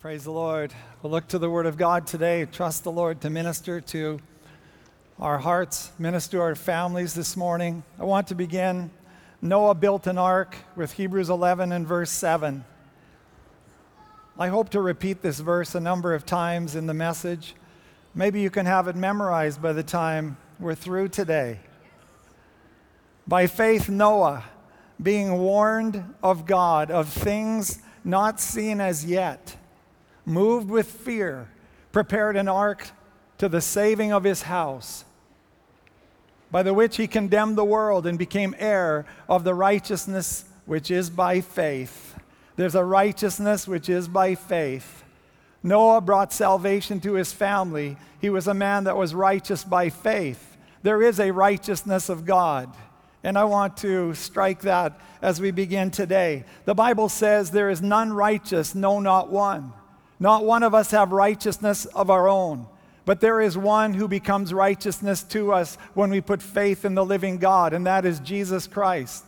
Praise the Lord. We'll look to the Word of God today. Trust the Lord to minister to our hearts, minister to our families this morning. I want to begin. Noah built an ark with Hebrews 11 and verse 7. I hope to repeat this verse a number of times in the message. Maybe you can have it memorized by the time we're through today. By faith, Noah, being warned of God of things not seen as yet, moved with fear, prepared an ark to the saving of his house, by the which he condemned the world and became heir of the righteousness which is by faith. There's a righteousness which is by faith. Noah brought salvation to his family. He was a man that was righteous by faith. There is a righteousness of God. And I want to strike that as we begin today. The Bible says there is none righteous, no, not one. Not one of us have righteousness of our own, but there is one who becomes righteousness to us when we put faith in the living God, and that is Jesus Christ.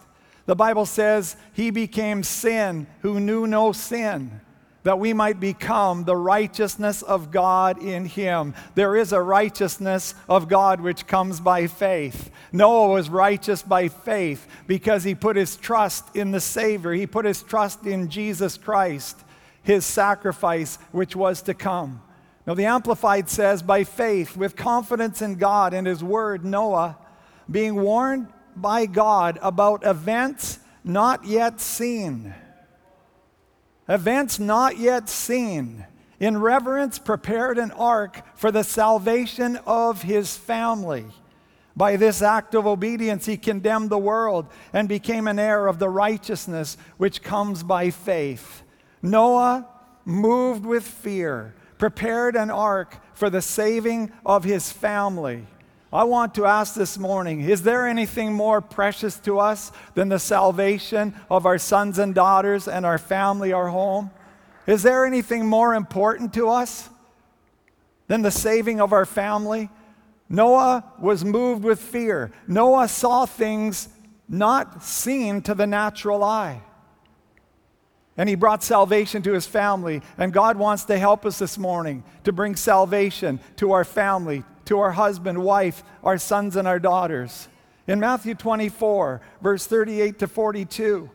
The Bible says he became sin who knew no sin, that we might become the righteousness of God in him. There is a righteousness of God which comes by faith. Noah was righteous by faith because he put his trust in the Savior, he put his trust in Jesus Christ his sacrifice which was to come. Now, the Amplified says, by faith, with confidence in God and his word, Noah, being warned by God about events not yet seen. Events not yet seen. In reverence, prepared an ark for the salvation of his family. By this act of obedience, he condemned the world and became an heir of the righteousness which comes by faith. Noah, moved with fear, prepared an ark for the saving of his family. I want to ask this morning is there anything more precious to us than the salvation of our sons and daughters and our family, our home? Is there anything more important to us than the saving of our family? Noah was moved with fear. Noah saw things not seen to the natural eye. And he brought salvation to his family. And God wants to help us this morning to bring salvation to our family, to our husband, wife, our sons, and our daughters. In Matthew 24, verse 38 to 42,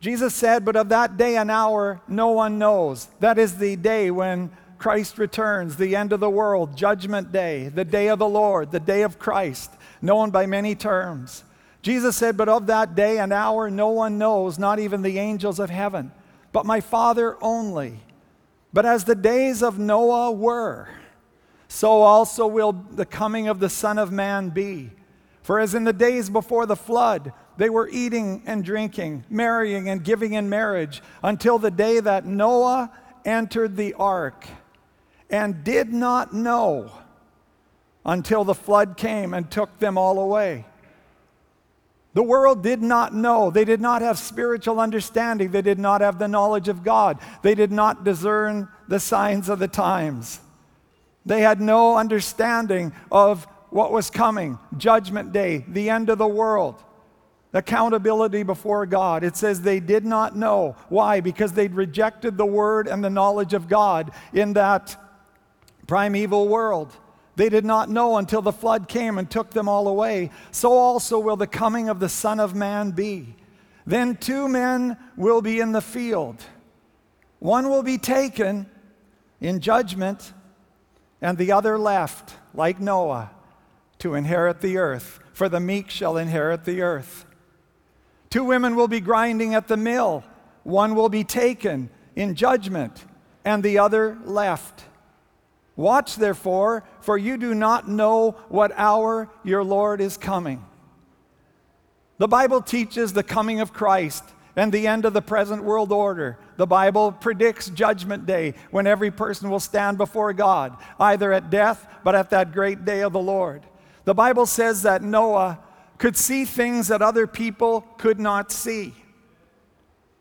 Jesus said, But of that day and hour no one knows. That is the day when Christ returns, the end of the world, judgment day, the day of the Lord, the day of Christ, known by many terms. Jesus said, But of that day and hour no one knows, not even the angels of heaven, but my Father only. But as the days of Noah were, so also will the coming of the Son of Man be. For as in the days before the flood, they were eating and drinking, marrying and giving in marriage, until the day that Noah entered the ark, and did not know until the flood came and took them all away. The world did not know. They did not have spiritual understanding. They did not have the knowledge of God. They did not discern the signs of the times. They had no understanding of what was coming judgment day, the end of the world, accountability before God. It says they did not know. Why? Because they'd rejected the word and the knowledge of God in that primeval world. They did not know until the flood came and took them all away. So also will the coming of the Son of Man be. Then two men will be in the field. One will be taken in judgment, and the other left, like Noah, to inherit the earth. For the meek shall inherit the earth. Two women will be grinding at the mill. One will be taken in judgment, and the other left. Watch therefore, for you do not know what hour your Lord is coming. The Bible teaches the coming of Christ and the end of the present world order. The Bible predicts judgment day when every person will stand before God, either at death, but at that great day of the Lord. The Bible says that Noah could see things that other people could not see.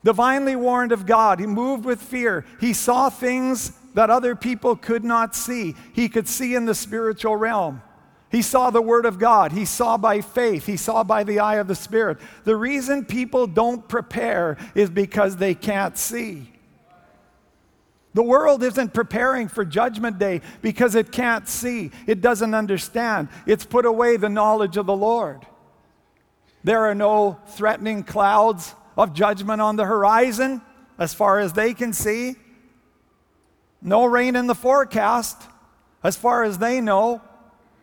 Divinely warned of God, he moved with fear. He saw things that other people could not see. He could see in the spiritual realm. He saw the Word of God. He saw by faith. He saw by the eye of the Spirit. The reason people don't prepare is because they can't see. The world isn't preparing for Judgment Day because it can't see, it doesn't understand. It's put away the knowledge of the Lord. There are no threatening clouds of judgment on the horizon as far as they can see. No rain in the forecast as far as they know.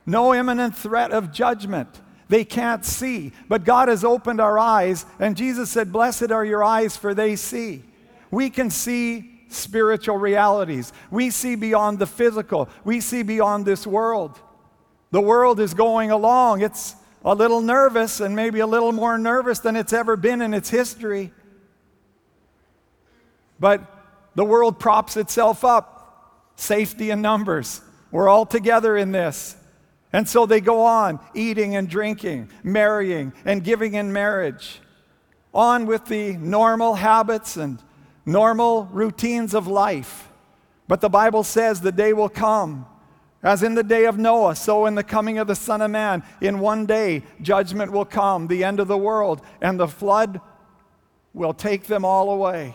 No imminent threat of judgment. They can't see. But God has opened our eyes, and Jesus said, Blessed are your eyes, for they see. We can see spiritual realities. We see beyond the physical. We see beyond this world. The world is going along. It's a little nervous and maybe a little more nervous than it's ever been in its history. But the world props itself up. Safety in numbers. We're all together in this. And so they go on eating and drinking, marrying and giving in marriage, on with the normal habits and normal routines of life. But the Bible says the day will come, as in the day of Noah, so in the coming of the Son of Man. In one day, judgment will come, the end of the world, and the flood will take them all away.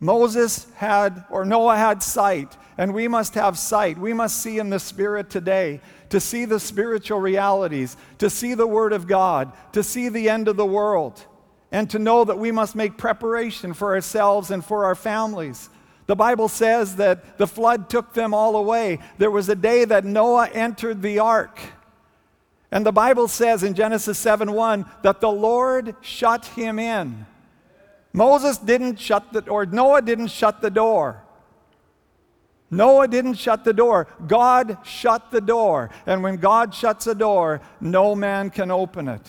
Moses had, or Noah had sight, and we must have sight. We must see in the Spirit today, to see the spiritual realities, to see the Word of God, to see the end of the world and to know that we must make preparation for ourselves and for our families. The Bible says that the flood took them all away. There was a day that Noah entered the ark. And the Bible says in Genesis 7 1 that the Lord shut him in. Moses didn't shut the or Noah didn't shut the door. Noah didn't shut the door. God shut the door. And when God shuts a door, no man can open it.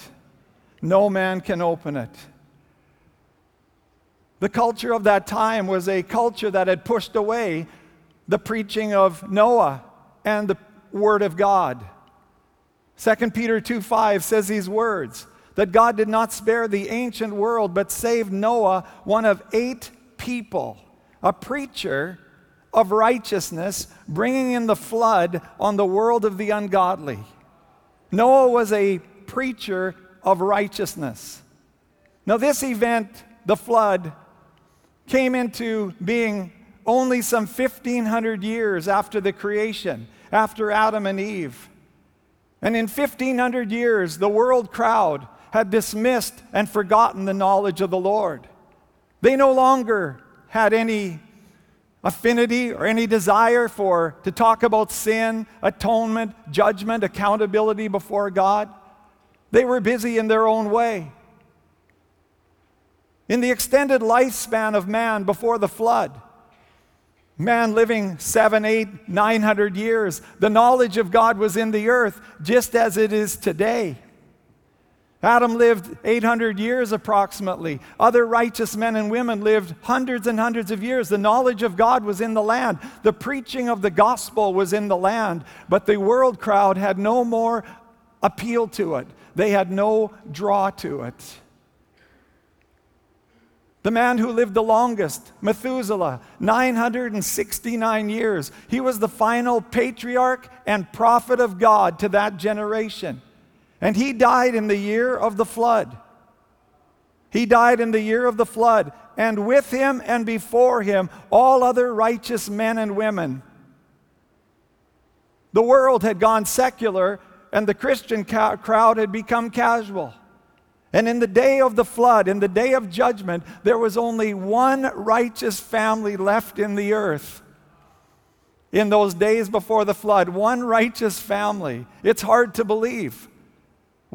No man can open it. The culture of that time was a culture that had pushed away the preaching of Noah and the Word of God. 2 Peter 2 5 says these words that God did not spare the ancient world, but saved Noah, one of eight people, a preacher of righteousness, bringing in the flood on the world of the ungodly. Noah was a preacher of righteousness. Now, this event, the flood, came into being only some 1500 years after the creation, after Adam and Eve. And in 1500 years, the world crowd had dismissed and forgotten the knowledge of the Lord. They no longer had any affinity or any desire for to talk about sin, atonement, judgment, accountability before God. They were busy in their own way. In the extended lifespan of man before the flood, man living seven, eight, nine hundred years, the knowledge of God was in the earth just as it is today. Adam lived 800 years approximately. Other righteous men and women lived hundreds and hundreds of years. The knowledge of God was in the land. The preaching of the gospel was in the land. But the world crowd had no more appeal to it, they had no draw to it. The man who lived the longest, Methuselah, 969 years. He was the final patriarch and prophet of God to that generation. And he died in the year of the flood. He died in the year of the flood, and with him and before him, all other righteous men and women. The world had gone secular, and the Christian ca- crowd had become casual. And in the day of the flood, in the day of judgment, there was only one righteous family left in the earth. In those days before the flood, one righteous family. It's hard to believe.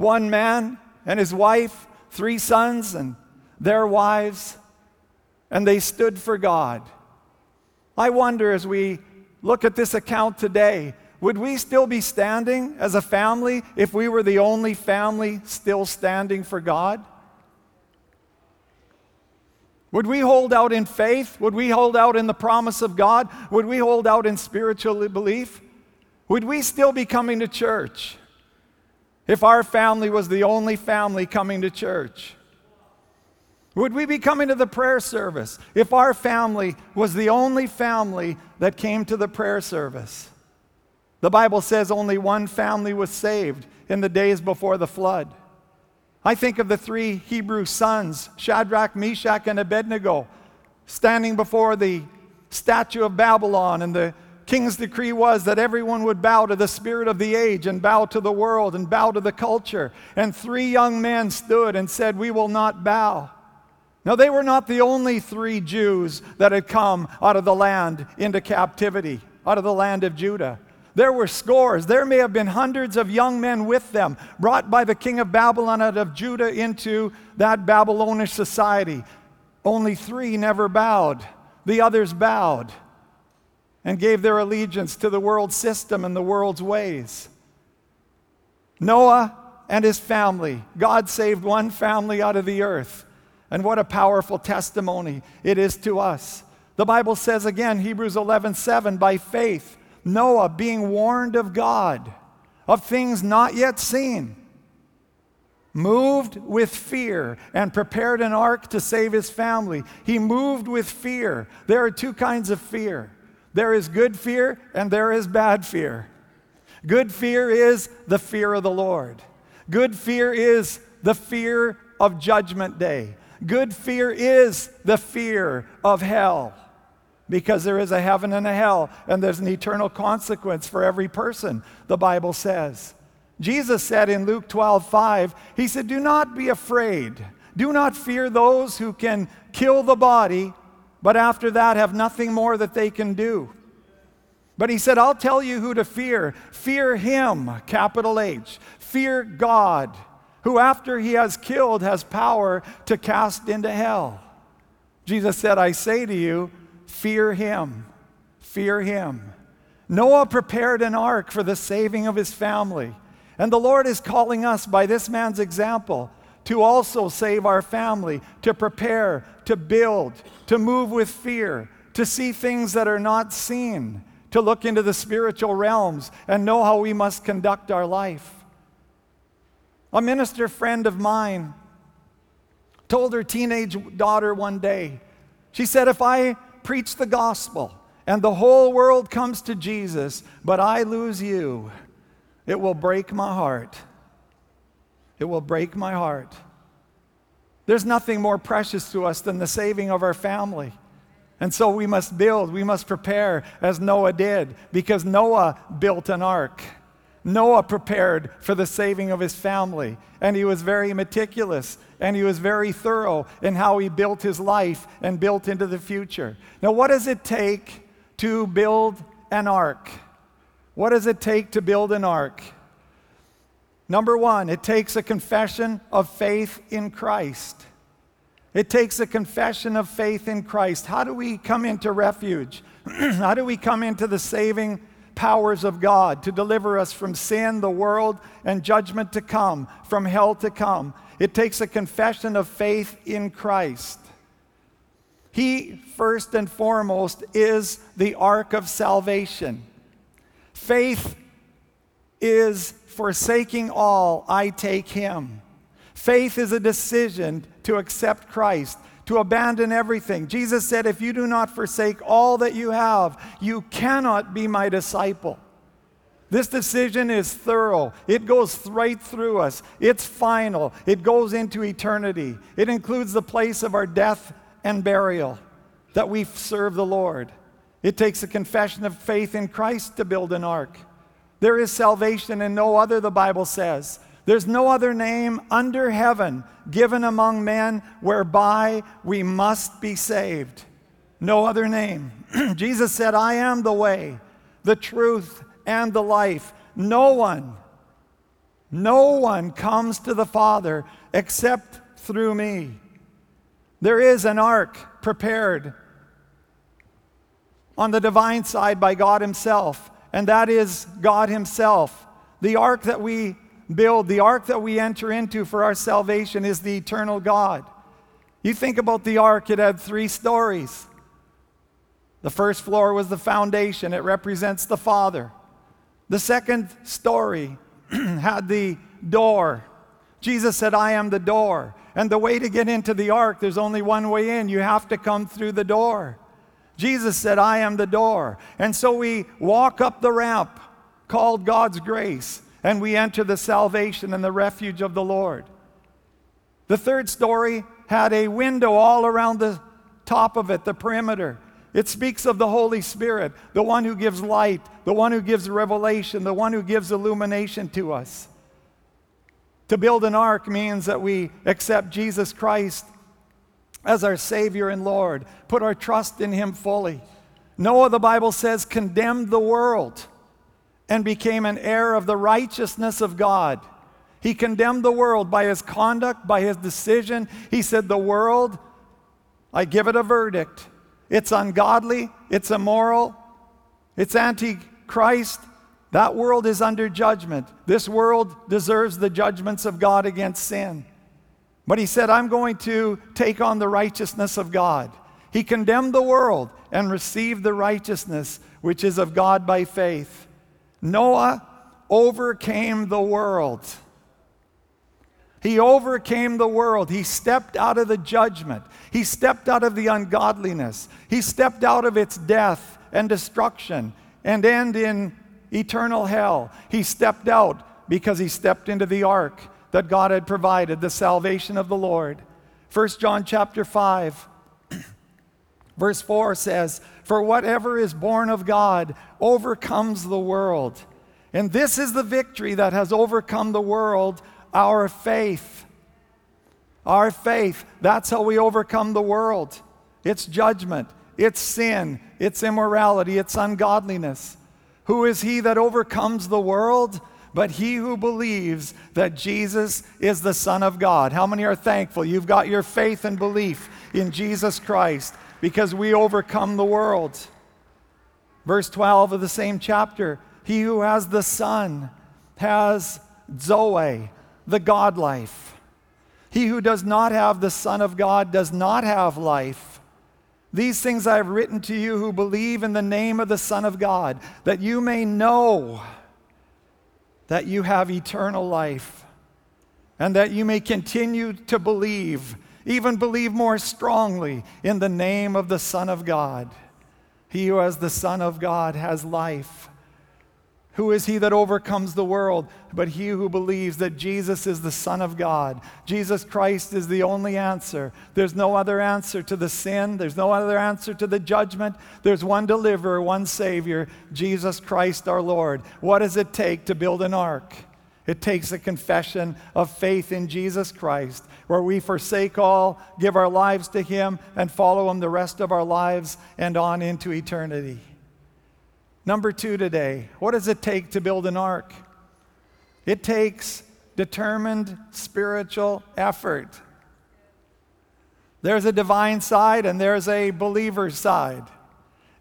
One man and his wife, three sons and their wives, and they stood for God. I wonder as we look at this account today, would we still be standing as a family if we were the only family still standing for God? Would we hold out in faith? Would we hold out in the promise of God? Would we hold out in spiritual belief? Would we still be coming to church if our family was the only family coming to church? Would we be coming to the prayer service if our family was the only family that came to the prayer service? The Bible says only one family was saved in the days before the flood. I think of the three Hebrew sons, Shadrach, Meshach, and Abednego, standing before the statue of Babylon, and the king's decree was that everyone would bow to the spirit of the age and bow to the world and bow to the culture. And three young men stood and said, We will not bow. Now, they were not the only three Jews that had come out of the land into captivity, out of the land of Judah. There were scores. There may have been hundreds of young men with them, brought by the king of Babylon out of Judah into that Babylonish society. Only three never bowed, the others bowed and gave their allegiance to the world system and the world's ways. Noah and his family, God saved one family out of the earth. And what a powerful testimony it is to us. The Bible says again, Hebrews 11 7, by faith, Noah, being warned of God of things not yet seen, moved with fear and prepared an ark to save his family. He moved with fear. There are two kinds of fear there is good fear and there is bad fear. Good fear is the fear of the Lord, good fear is the fear of Judgment Day. Good fear is the fear of hell because there is a heaven and a hell, and there's an eternal consequence for every person, the Bible says. Jesus said in Luke 12, 5, He said, Do not be afraid. Do not fear those who can kill the body, but after that have nothing more that they can do. But he said, I'll tell you who to fear. Fear him, capital H. Fear God, who after he has killed has power to cast into hell. Jesus said, I say to you, fear him. Fear him. Noah prepared an ark for the saving of his family. And the Lord is calling us by this man's example to also save our family, to prepare, to build, to move with fear, to see things that are not seen, to look into the spiritual realms and know how we must conduct our life. A minister friend of mine told her teenage daughter one day, she said, If I preach the gospel and the whole world comes to Jesus, but I lose you, it will break my heart. It will break my heart. There's nothing more precious to us than the saving of our family. And so we must build, we must prepare as Noah did, because Noah built an ark. Noah prepared for the saving of his family, and he was very meticulous and he was very thorough in how he built his life and built into the future. Now, what does it take to build an ark? What does it take to build an ark? Number one, it takes a confession of faith in Christ. It takes a confession of faith in Christ. How do we come into refuge? How do we come into the saving powers of God to deliver us from sin, the world, and judgment to come, from hell to come? It takes a confession of faith in Christ. He, first and foremost, is the ark of salvation. Faith is forsaking all, I take him. Faith is a decision to accept Christ, to abandon everything. Jesus said, If you do not forsake all that you have, you cannot be my disciple. This decision is thorough. It goes right through us. It's final. It goes into eternity. It includes the place of our death and burial that we serve the Lord. It takes a confession of faith in Christ to build an ark. There is salvation in no other, the Bible says. There's no other name under heaven given among men whereby we must be saved. No other name. Jesus said, I am the way, the truth, and the life. No one, no one comes to the Father except through me. There is an ark prepared on the divine side by God Himself and that is God Himself. The ark that we build, the ark that we enter into for our salvation is the eternal God. You think about the ark, it had three stories. The first floor was the foundation, it represents the Father. The second story had the door. Jesus said, I am the door. And the way to get into the ark, there's only one way in. You have to come through the door. Jesus said, I am the door. And so we walk up the ramp called God's grace, and we enter the salvation and the refuge of the Lord. The third story had a window all around the top of it, the perimeter. It speaks of the Holy Spirit, the one who gives light, the one who gives revelation, the one who gives illumination to us. To build an ark means that we accept Jesus Christ as our Savior and Lord, put our trust in Him fully. Noah, the Bible says, condemned the world and became an heir of the righteousness of God. He condemned the world by his conduct, by his decision. He said, The world, I give it a verdict. It's ungodly, it's immoral, it's antichrist. That world is under judgment. This world deserves the judgments of God against sin. But he said, I'm going to take on the righteousness of God. He condemned the world and received the righteousness which is of God by faith. Noah overcame the world. He overcame the world. He stepped out of the judgment. He stepped out of the ungodliness. He stepped out of its death and destruction and end in eternal hell. He stepped out because he stepped into the ark that God had provided, the salvation of the Lord. 1 John chapter 5 verse 4 says, "For whatever is born of God overcomes the world." And this is the victory that has overcome the world, our faith. Our faith, that's how we overcome the world. It's judgment, it's sin, it's immorality, it's ungodliness. Who is he that overcomes the world? But he who believes that Jesus is the Son of God. How many are thankful? You've got your faith and belief in Jesus Christ because we overcome the world. Verse 12 of the same chapter He who has the Son has Zoe, the God life. He who does not have the Son of God does not have life. These things I have written to you who believe in the name of the Son of God, that you may know that you have eternal life, and that you may continue to believe, even believe more strongly in the name of the Son of God. He who has the Son of God has life. Who is he that overcomes the world but he who believes that Jesus is the Son of God? Jesus Christ is the only answer. There's no other answer to the sin, there's no other answer to the judgment. There's one deliverer, one Savior, Jesus Christ our Lord. What does it take to build an ark? It takes a confession of faith in Jesus Christ, where we forsake all, give our lives to Him, and follow Him the rest of our lives and on into eternity. Number two today, what does it take to build an ark? It takes determined spiritual effort. There's a divine side and there's a believer's side.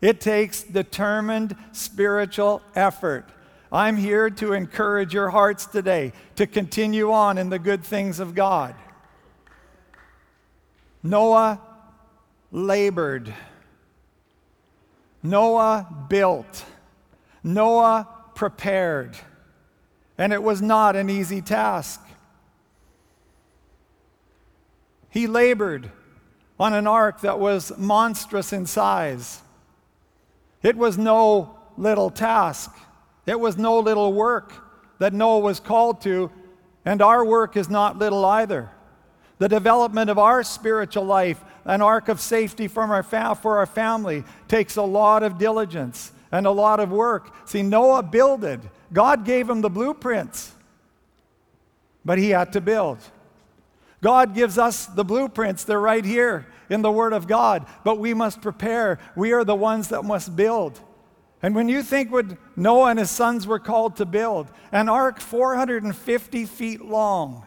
It takes determined spiritual effort. I'm here to encourage your hearts today to continue on in the good things of God. Noah labored. Noah built. Noah prepared. And it was not an easy task. He labored on an ark that was monstrous in size. It was no little task, it was no little work that Noah was called to, and our work is not little either. The development of our spiritual life, an ark of safety from our fa- for our family, takes a lot of diligence and a lot of work. See, Noah builded. God gave him the blueprints, but he had to build. God gives us the blueprints. They're right here in the Word of God, but we must prepare. We are the ones that must build. And when you think what Noah and his sons were called to build, an ark 450 feet long,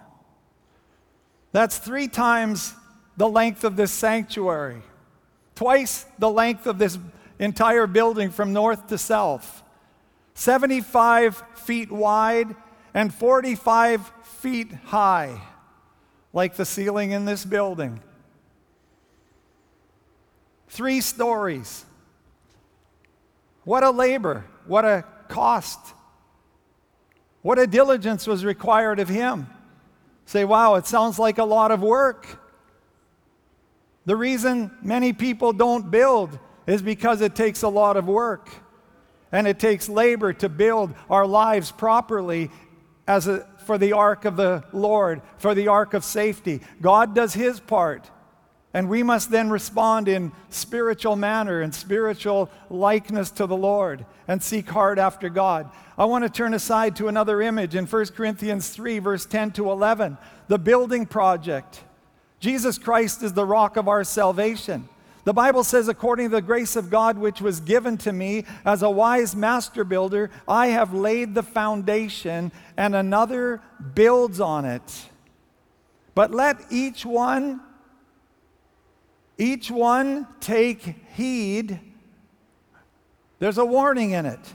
that's three times the length of this sanctuary, twice the length of this entire building from north to south, 75 feet wide and 45 feet high, like the ceiling in this building. Three stories. What a labor, what a cost, what a diligence was required of him. Say, wow, it sounds like a lot of work. The reason many people don't build is because it takes a lot of work and it takes labor to build our lives properly as a, for the ark of the Lord, for the ark of safety. God does his part. And we must then respond in spiritual manner and spiritual likeness to the Lord and seek hard after God. I want to turn aside to another image in 1 Corinthians 3, verse 10 to 11, the building project. Jesus Christ is the rock of our salvation. The Bible says, according to the grace of God which was given to me as a wise master builder, I have laid the foundation, and another builds on it. But let each one each one take heed. There's a warning in it.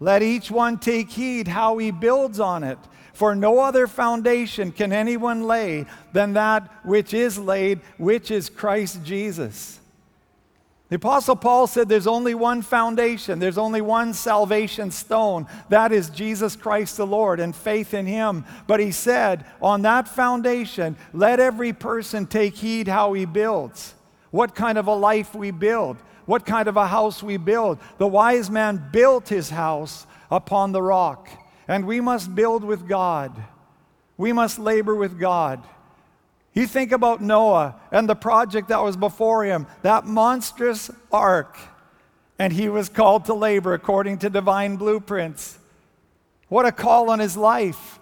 Let each one take heed how he builds on it. For no other foundation can anyone lay than that which is laid, which is Christ Jesus. The Apostle Paul said there's only one foundation, there's only one salvation stone. That is Jesus Christ the Lord and faith in Him. But he said, on that foundation, let every person take heed how he builds what kind of a life we build, what kind of a house we build. The wise man built his house upon the rock, and we must build with God. We must labor with God. You think about Noah and the project that was before him, that monstrous ark, and he was called to labor according to divine blueprints. What a call on his life,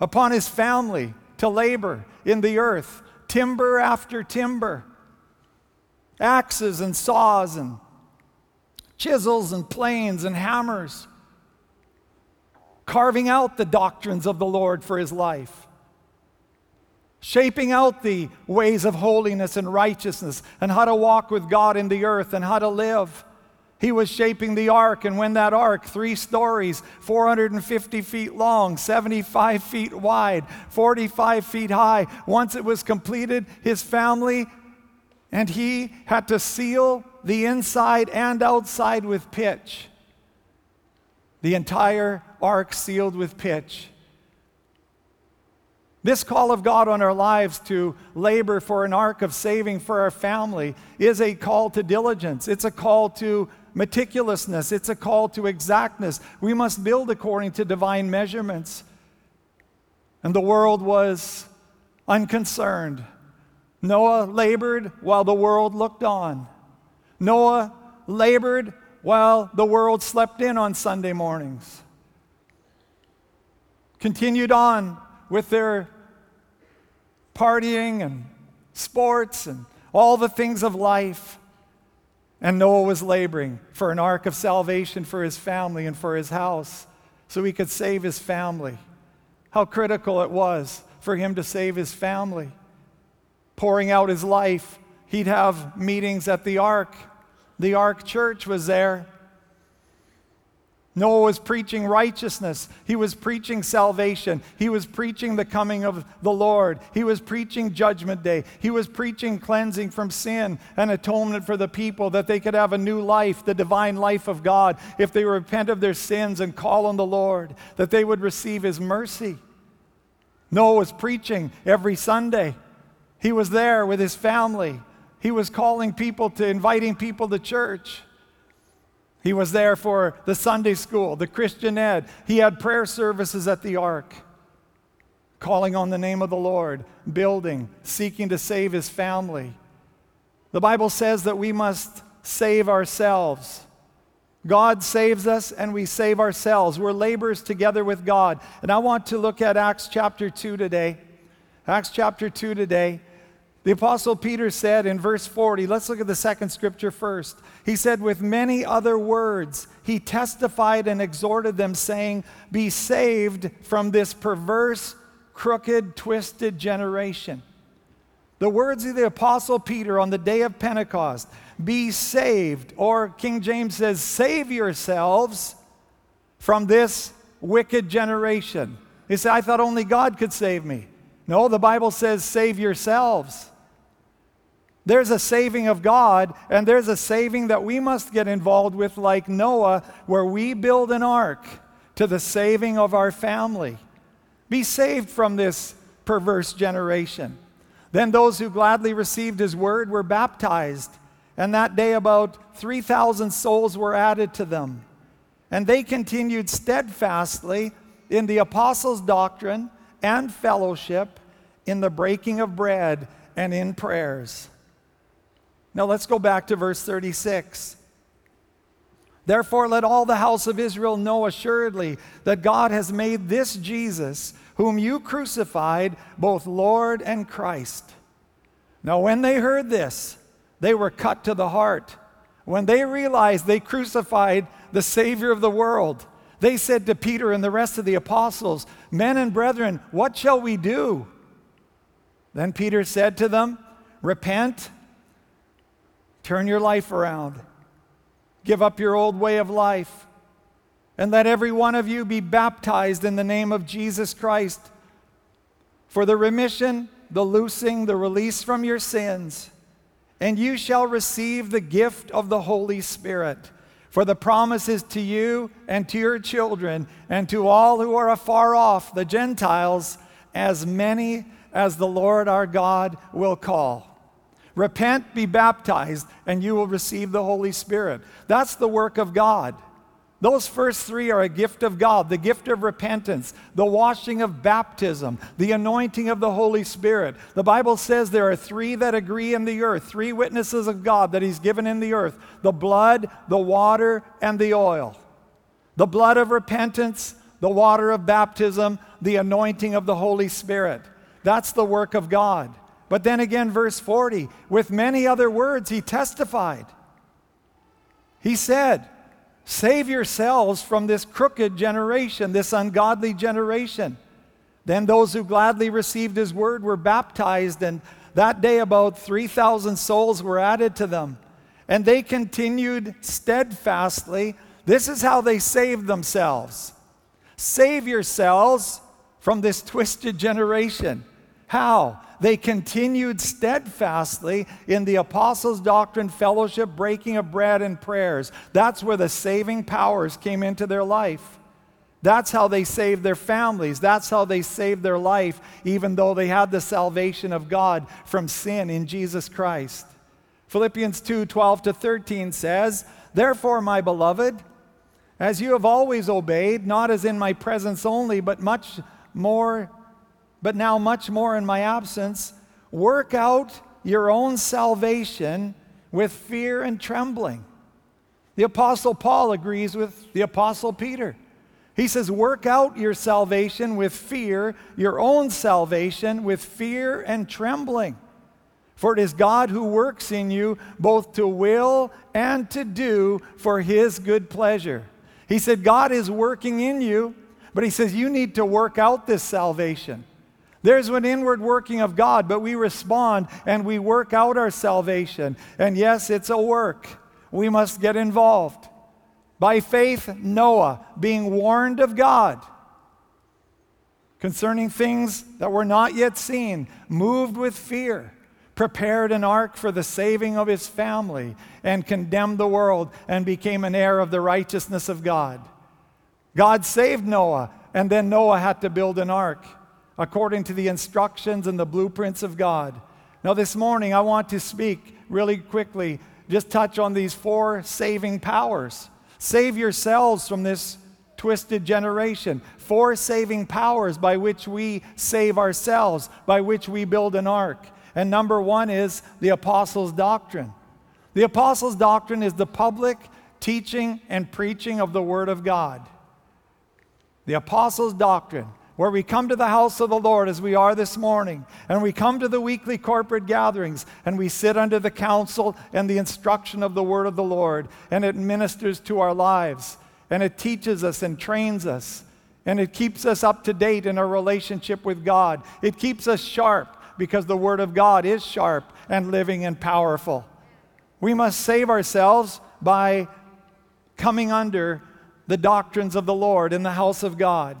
upon his family to labor in the earth, timber after timber. Axes and saws and chisels and planes and hammers, carving out the doctrines of the Lord for his life, shaping out the ways of holiness and righteousness and how to walk with God in the earth and how to live. He was shaping the ark, and when that ark, three stories, 450 feet long, 75 feet wide, 45 feet high, once it was completed, his family and he had to seal the inside and outside with pitch. The entire ark sealed with pitch. This call of God on our lives to labor for an ark of saving for our family is a call to diligence. It's a call to meticulousness. It's a call to exactness. We must build according to divine measurements. And the world was unconcerned. Noah labored while the world looked on. Noah labored while the world slept in on Sunday mornings. Continued on with their partying and sports and all the things of life. And Noah was laboring for an ark of salvation for his family and for his house so he could save his family. How critical it was for him to save his family pouring out his life. He'd have meetings at the Ark. The Ark Church was there. Noah was preaching righteousness. He was preaching salvation. He was preaching the coming of the Lord. He was preaching judgment day. He was preaching cleansing from sin and atonement for the people that they could have a new life, the divine life of God, if they repent of their sins and call on the Lord, that they would receive his mercy. Noah was preaching every Sunday. He was there with his family. He was calling people to inviting people to church. He was there for the Sunday school, the Christian ed. He had prayer services at the ark, calling on the name of the Lord, building, seeking to save his family. The Bible says that we must save ourselves. God saves us and we save ourselves. We're laborers together with God. And I want to look at Acts chapter 2 today. Acts chapter 2 today. The Apostle Peter said in verse 40, let's look at the second scripture first. He said, With many other words, he testified and exhorted them, saying, Be saved from this perverse, crooked, twisted generation. The words of the Apostle Peter on the day of Pentecost be saved, or King James says, Save yourselves from this wicked generation. He said, I thought only God could save me. No, the Bible says, Save yourselves. There's a saving of God, and there's a saving that we must get involved with, like Noah, where we build an ark to the saving of our family. Be saved from this perverse generation. Then those who gladly received his word were baptized, and that day about 3,000 souls were added to them. And they continued steadfastly in the apostles' doctrine and fellowship, in the breaking of bread, and in prayers. Now let's go back to verse 36. Therefore, let all the house of Israel know assuredly that God has made this Jesus, whom you crucified, both Lord and Christ. Now, when they heard this, they were cut to the heart. When they realized they crucified the Savior of the world, they said to Peter and the rest of the apostles, Men and brethren, what shall we do? Then Peter said to them, Repent, turn your life around Give up your old way of life. And let every one of you be baptized in the name of Jesus Christ for the remission, the loosing, the release from your sins. And you shall receive the gift of the Holy Spirit. For the promise is to you and to your children and to all who are afar off, the Gentiles, as many as the Lord our God will call. Repent, be baptized, and you will receive the Holy Spirit. That's the work of God. Those first three are a gift of God the gift of repentance, the washing of baptism, the anointing of the Holy Spirit. The Bible says there are three that agree in the earth, three witnesses of God that He's given in the earth the blood, the water, and the oil. The blood of repentance, the water of baptism, the anointing of the Holy Spirit. That's the work of God. But then again, verse 40, with many other words, he testified. He said, Save yourselves from this crooked generation, this ungodly generation. Then those who gladly received his word were baptized, and that day about 3,000 souls were added to them. And they continued steadfastly. This is how they saved themselves. Save yourselves from this twisted generation. How? They continued steadfastly in the apostles' doctrine, fellowship, breaking of bread, and prayers. That's where the saving powers came into their life. That's how they saved their families. That's how they saved their life, even though they had the salvation of God from sin in Jesus Christ. Philippians 2 12 to 13 says, Therefore, my beloved, as you have always obeyed, not as in my presence only, but much more but now much more in my absence, work out your own salvation with fear and trembling. The Apostle Paul agrees with the Apostle Peter. He says, Work out your salvation with fear, your own salvation with fear and trembling. For it is God who works in you both to will and to do for his good pleasure. He said, God is working in you, but he says, You need to work out this salvation. There's an inward working of God, but we respond and we work out our salvation. And yes, it's a work. We must get involved. By faith, Noah, being warned of God concerning things that were not yet seen, moved with fear, prepared an ark for the saving of his family, and condemned the world and became an heir of the righteousness of God. God saved Noah, and then Noah had to build an ark according to the instructions and the blueprints of God. Now, this morning, I want to speak really quickly, just touch on these four saving powers. Save yourselves from this twisted generation. Four saving powers by which we save ourselves, by which we build an ark. And number one is the apostles' doctrine. The apostles' doctrine is the public teaching and preaching of the Word of God. The apostles' doctrine where we come to the house of the Lord as we are this morning, and we come to the weekly corporate gatherings, and we sit under the counsel and the instruction of the word of the Lord, and it ministers to our lives, and it teaches us and trains us, and it keeps us up to date in our relationship with God. It keeps us sharp because the word of God is sharp and living and powerful. We must save ourselves by coming under the doctrines of the Lord in the house of God.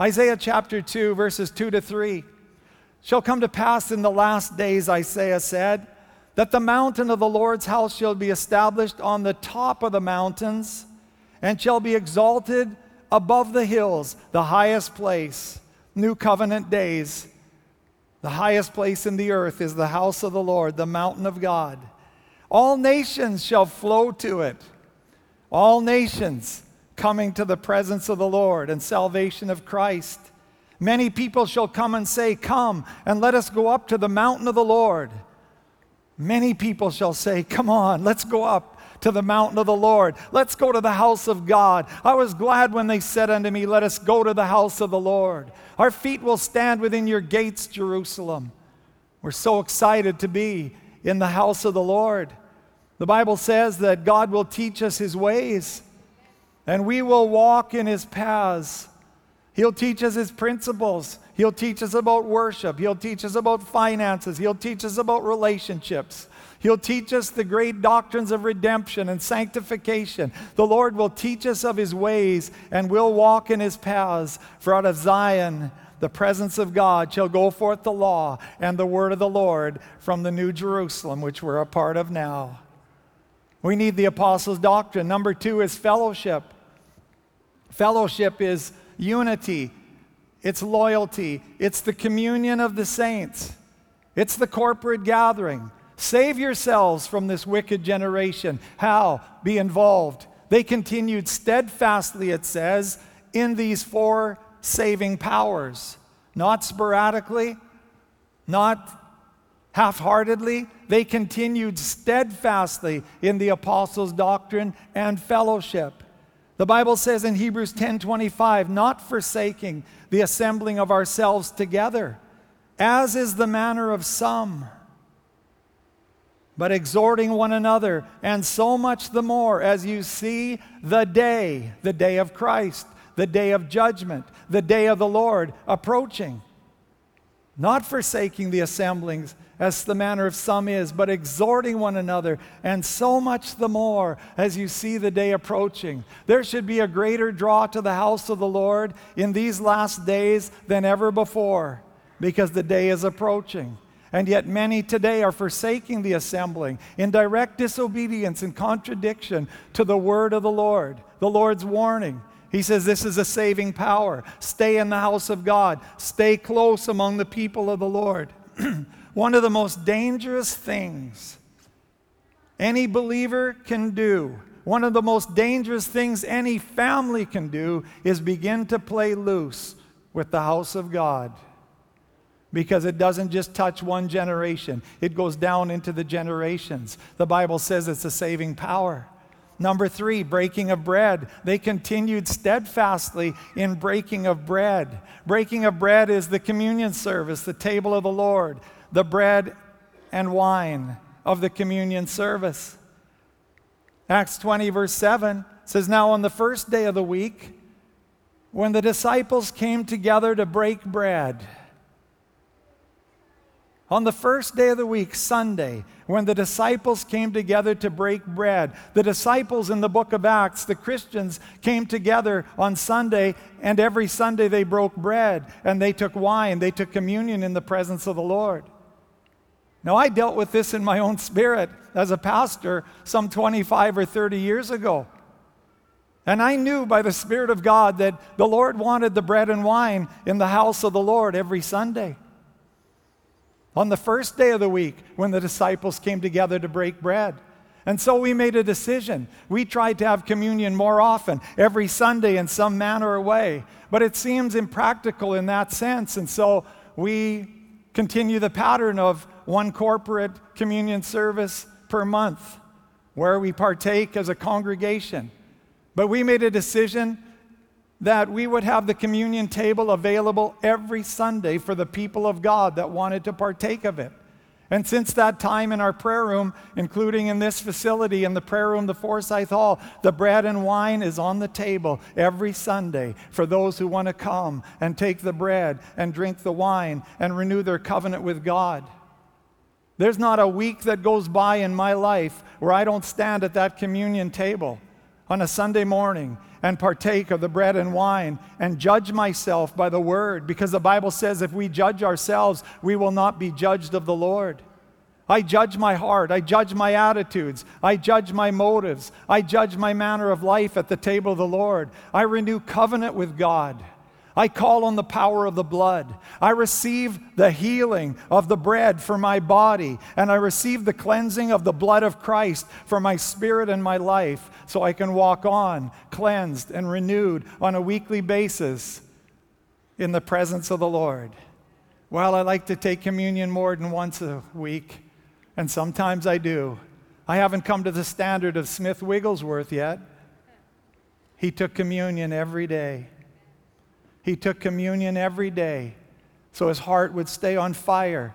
Isaiah chapter 2, verses 2 to 3. Shall come to pass in the last days, Isaiah said, that the mountain of the Lord's house shall be established on the top of the mountains and shall be exalted above the hills, the highest place. New covenant days. The highest place in the earth is the house of the Lord, the mountain of God. All nations shall flow to it. All nations coming to the presence of the Lord and salvation of Christ. Many people shall come and say, Come and let us go up to the mountain of the Lord, Many people shall say, Come on, let's go up to the mountain of the Lord. Let's go to the house of God. I was glad when they said unto me, Let us go to the house of the Lord. Our feet will stand within your gates, Jerusalem. We're so excited to be in the house of the Lord. The Bible says that God will teach us his ways and we will walk in his paths. He'll teach us his principles. He'll teach us about worship. He'll teach us about finances. He'll teach us about relationships. He'll teach us the great doctrines of redemption and sanctification. The Lord will teach us of his ways and we'll walk in his paths. For out of Zion, the presence of God shall go forth the law and the word of the Lord from the new Jerusalem, which we're a part of now. We need the apostles' doctrine. Number two is fellowship. Fellowship is unity, it's loyalty, it's the communion of the saints, it's the corporate gathering. Save yourselves from this wicked generation. How? Be involved. They continued steadfastly, it says, in these four saving powers, not sporadically, not half heartedly. They continued steadfastly in the apostles' doctrine and fellowship. The Bible says in Hebrews 10:25, not forsaking the assembling of ourselves together, as is the manner of some, but exhorting one another, and so much the more as you see the day, the day of Christ, the day of judgment, the day of the Lord approaching. Not forsaking the assemblings as the manner of some is, but exhorting one another, and so much the more as you see the day approaching. There should be a greater draw to the house of the Lord in these last days than ever before, because the day is approaching. And yet, many today are forsaking the assembling in direct disobedience and contradiction to the word of the Lord, the Lord's warning. He says this is a saving power. Stay in the house of God, stay close among the people of the Lord. One of the most dangerous things any believer can do, one of the most dangerous things any family can do, is begin to play loose with the house of God. Because it doesn't just touch one generation, it goes down into the generations. The Bible says it's a saving power. Number three, breaking of bread. They continued steadfastly in breaking of bread. Breaking of bread is the communion service, the table of the Lord the bread and wine of the communion service. Acts 20, verse 7 says, Now on the first day of the week, when the disciples came together to break bread, on the first day of the week, Sunday, when the disciples came together to break bread, the disciples in the book of Acts, the Christians, came together on Sunday, and every Sunday they broke bread and they took wine, they took communion in the presence of the Lord. Now, I dealt with this in my own spirit as a pastor some 25 or 30 years ago. And I knew by the Spirit of God that the Lord wanted the bread and wine in the house of the Lord every Sunday. On the first day of the week, when the disciples came together to break bread. And so we made a decision. We tried to have communion more often, every Sunday in some manner or way. But it seems impractical in that sense. And so we continue the pattern of one corporate communion service per month where we partake as a congregation. But we made a decision that we would have the communion table available every Sunday for the people of God that wanted to partake of it. And since that time in our prayer room, including in this facility, in the prayer room, the Forsyth Hall, the bread and wine is on the table every Sunday for those who want to come and take the bread and drink the wine and renew their covenant with God. There's not a week that goes by in my life where I don't stand at that communion table on a Sunday morning and partake of the bread and wine and judge myself by the word because the Bible says if we judge ourselves, we will not be judged of the Lord. I judge my heart. I judge my attitudes. I judge my motives. I judge my manner of life at the table of the Lord. I renew covenant with God. I call on the power of the blood. I receive the healing of the bread for my body, and I receive the cleansing of the blood of Christ for my spirit and my life, so I can walk on, cleansed and renewed on a weekly basis in the presence of the Lord. While I like to take communion more than once a week, And sometimes I do. I haven't come to the standard of Smith Wigglesworth yet. He took communion every day. He took communion every day so his heart would stay on fire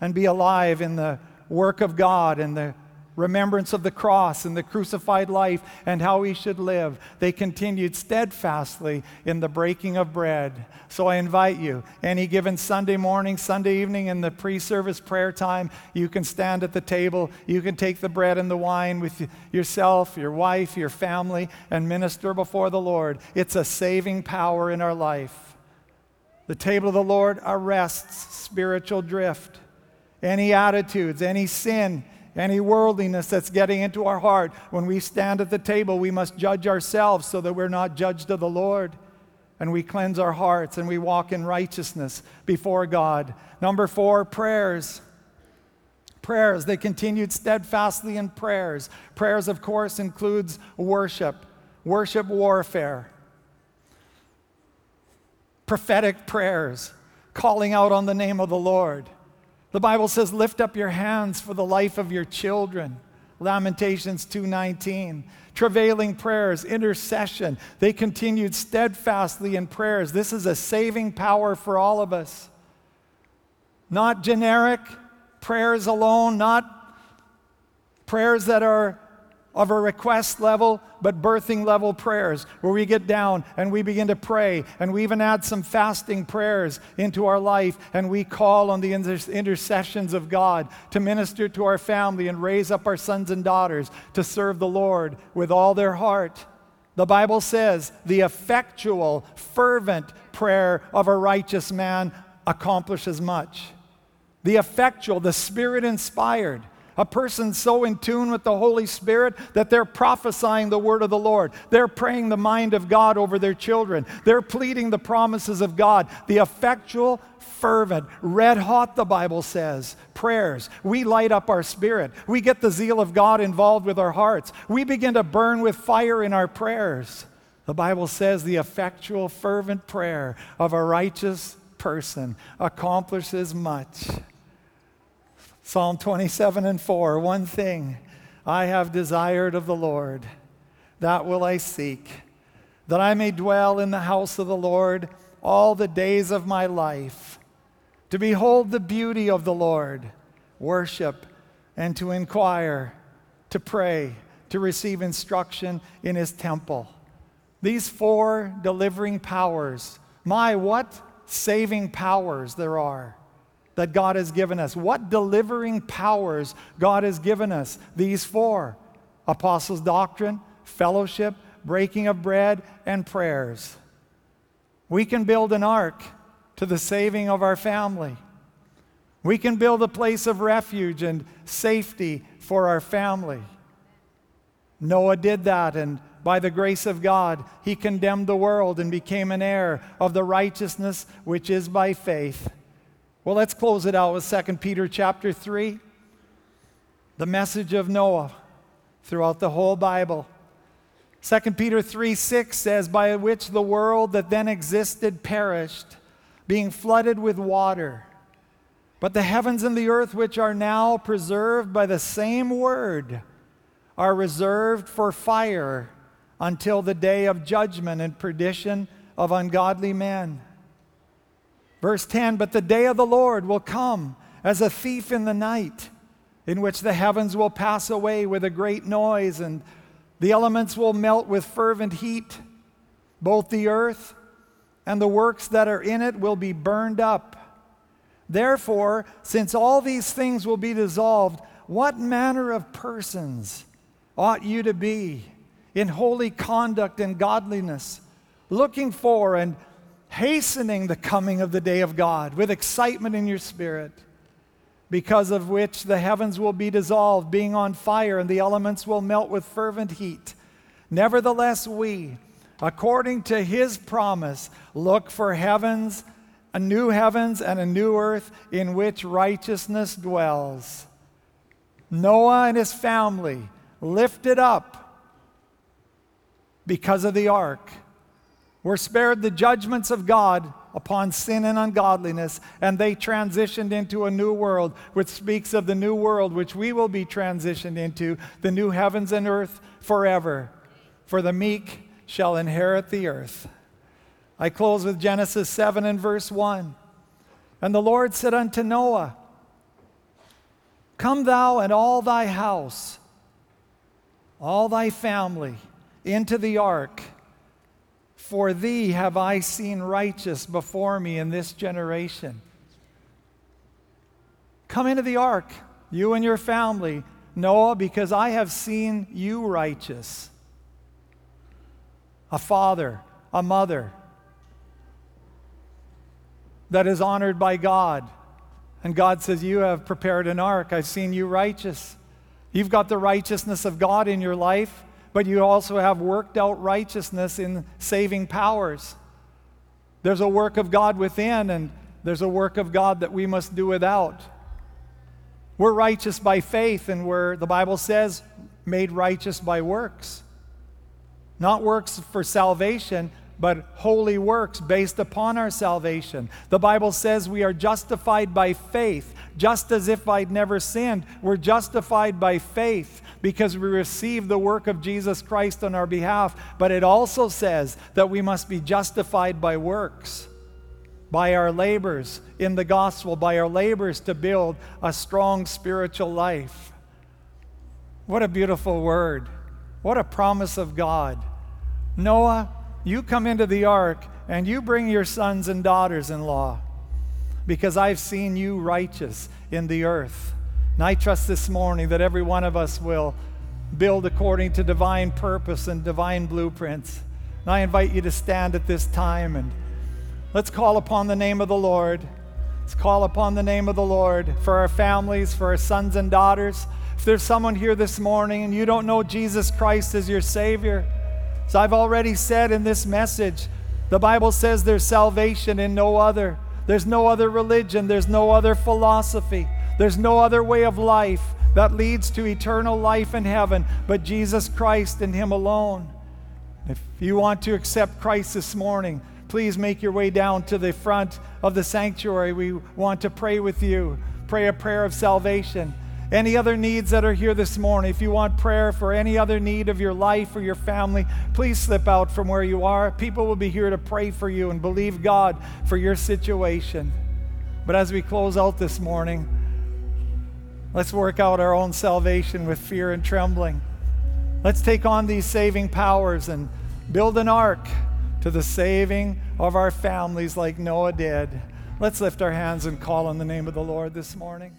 and be alive in the work of God and the remembrance of the cross and the crucified life and how he should live. They continued steadfastly in the breaking of bread. So I invite you, any given Sunday morning, Sunday evening, in the pre service prayer time, you can stand at the table. You can take the bread and the wine with yourself, your wife, your family, and minister before the Lord. It's a saving power in our life. The table of the Lord arrests spiritual drift. Any attitudes, any sin, any worldliness that's getting into our heart. When we stand at the table, we must judge ourselves so that we're not judged of the Lord. And we cleanse our hearts and we walk in righteousness before God. Number four, prayers. Prayers. They continued steadfastly in prayers. Prayers, of course, includes worship, worship warfare, prophetic prayers, calling out on the name of the Lord the Bible says, "Lift up your hands for the life of your children." Lamentations 2:19. Travailing prayers, intercession. They continued steadfastly in prayers. This is a saving power for all of us. Not generic prayers alone, not prayers that are of a request level, but birthing level prayers where we get down and we begin to pray. And we even add some fasting prayers into our life and we call on the inter- intercessions of God to minister to our family and raise up our sons and daughters to serve the Lord with all their heart. The Bible says the effectual, fervent prayer of a righteous man accomplishes much. The effectual, the spirit inspired a person so in tune with the Holy Spirit that they're prophesying the word of the Lord. They're praying the mind of God over their children. They're pleading the promises of God. The effectual, fervent, red hot, the Bible says, prayers. We light up our spirit. We get the zeal of God involved with our hearts. We begin to burn with fire in our prayers. The Bible says the effectual, fervent prayer of a righteous person accomplishes much. Psalm 27 and 4 One thing I have desired of the Lord, that will I seek, that I may dwell in the house of the Lord all the days of my life, to behold the beauty of the Lord, worship, and to inquire, to pray, to receive instruction in his temple. These four delivering powers, my, what saving powers there are that God has given us. What delivering powers God has given us. These four apostles' doctrine, fellowship, breaking of bread, and prayers. We can build an ark to the saving of our family. We can build a place of refuge and safety for our family. Noah did that, and by the grace of God, he condemned the world and became an heir of the righteousness which is by faith. Well, let's close it out with 2 Peter chapter 3. The message of Noah throughout the whole Bible. 2 Peter 3 6 says, By which the world that then existed perished, being flooded with water. But the heavens and the earth, which are now preserved by the same word, are reserved for fire until the day of judgment and perdition of ungodly men. Verse 10 But the day of the Lord will come as a thief in the night, in which the heavens will pass away with a great noise, and the elements will melt with fervent heat. Both the earth and the works that are in it will be burned up. Therefore, since all these things will be dissolved, what manner of persons ought you to be in holy conduct and godliness, looking for and hastening the coming of the day of God with excitement in your spirit, because of which the heavens will be dissolved, being on fire, and the elements will melt with fervent heat. Nevertheless, we, according to his promise, look for heavens, a new heavens, and a new earth in which righteousness dwells. Noah and his family lifted up because of the ark were spared the judgments of God upon sin and ungodliness, and they transitioned into a new world, which speaks of the new world which we will be transitioned into, the new heavens and earth forever. For the meek shall inherit the earth. I close with Genesis 7 and verse 1. And the Lord said unto Noah, Come thou and all thy house, all thy family, into the ark. For thee have I seen righteous before me in this generation. Come into the ark, you and your family, Noah, because I have seen you righteous. A father, a mother, that is honored by God. And God says, You have prepared an ark. I've seen you righteous. You've got the righteousness of God in your life, but you also have worked out righteousness in saving powers. There's a work of God within, and there's a work of God that we must do without. We're righteous by faith, and we're, the Bible says, made righteous by works. Not works for salvation, but holy works based upon our salvation. The Bible says we are justified by faith, just as if I'd never sinned. We're justified by faith because we receive the work of Jesus Christ on our behalf. But it also says that we must be justified by works, by our labors in the gospel, by our labors to build a strong spiritual life. What a beautiful word. What a promise of God. Noah, you come into the ark and you bring your sons and daughters in law because I've seen you righteous in the earth. And I trust this morning that every one of us will build according to divine purpose and divine blueprints. And I invite you to stand at this time and let's call upon the name of the Lord. Let's call upon the name of the Lord for our families, for our sons and daughters. If there's someone here this morning and you don't know Jesus Christ as your Savior, so I've already said in this message, the Bible says there's salvation in no other. There's no other religion, there's no other philosophy, there's no other way of life that leads to eternal life in heaven but Jesus Christ and Him alone. If you want to accept Christ this morning, please make your way down to the front of the sanctuary. We want to pray with you, pray a prayer of salvation. Any other needs that are here this morning, if you want prayer for any other need of your life or your family, please slip out from where you are. People will be here to pray for you and believe God for your situation. But as we close out this morning, let's work out our own salvation with fear and trembling. Let's take on these saving powers and build an ark to the saving of our families like Noah did. Let's lift our hands and call on the name of the Lord this morning.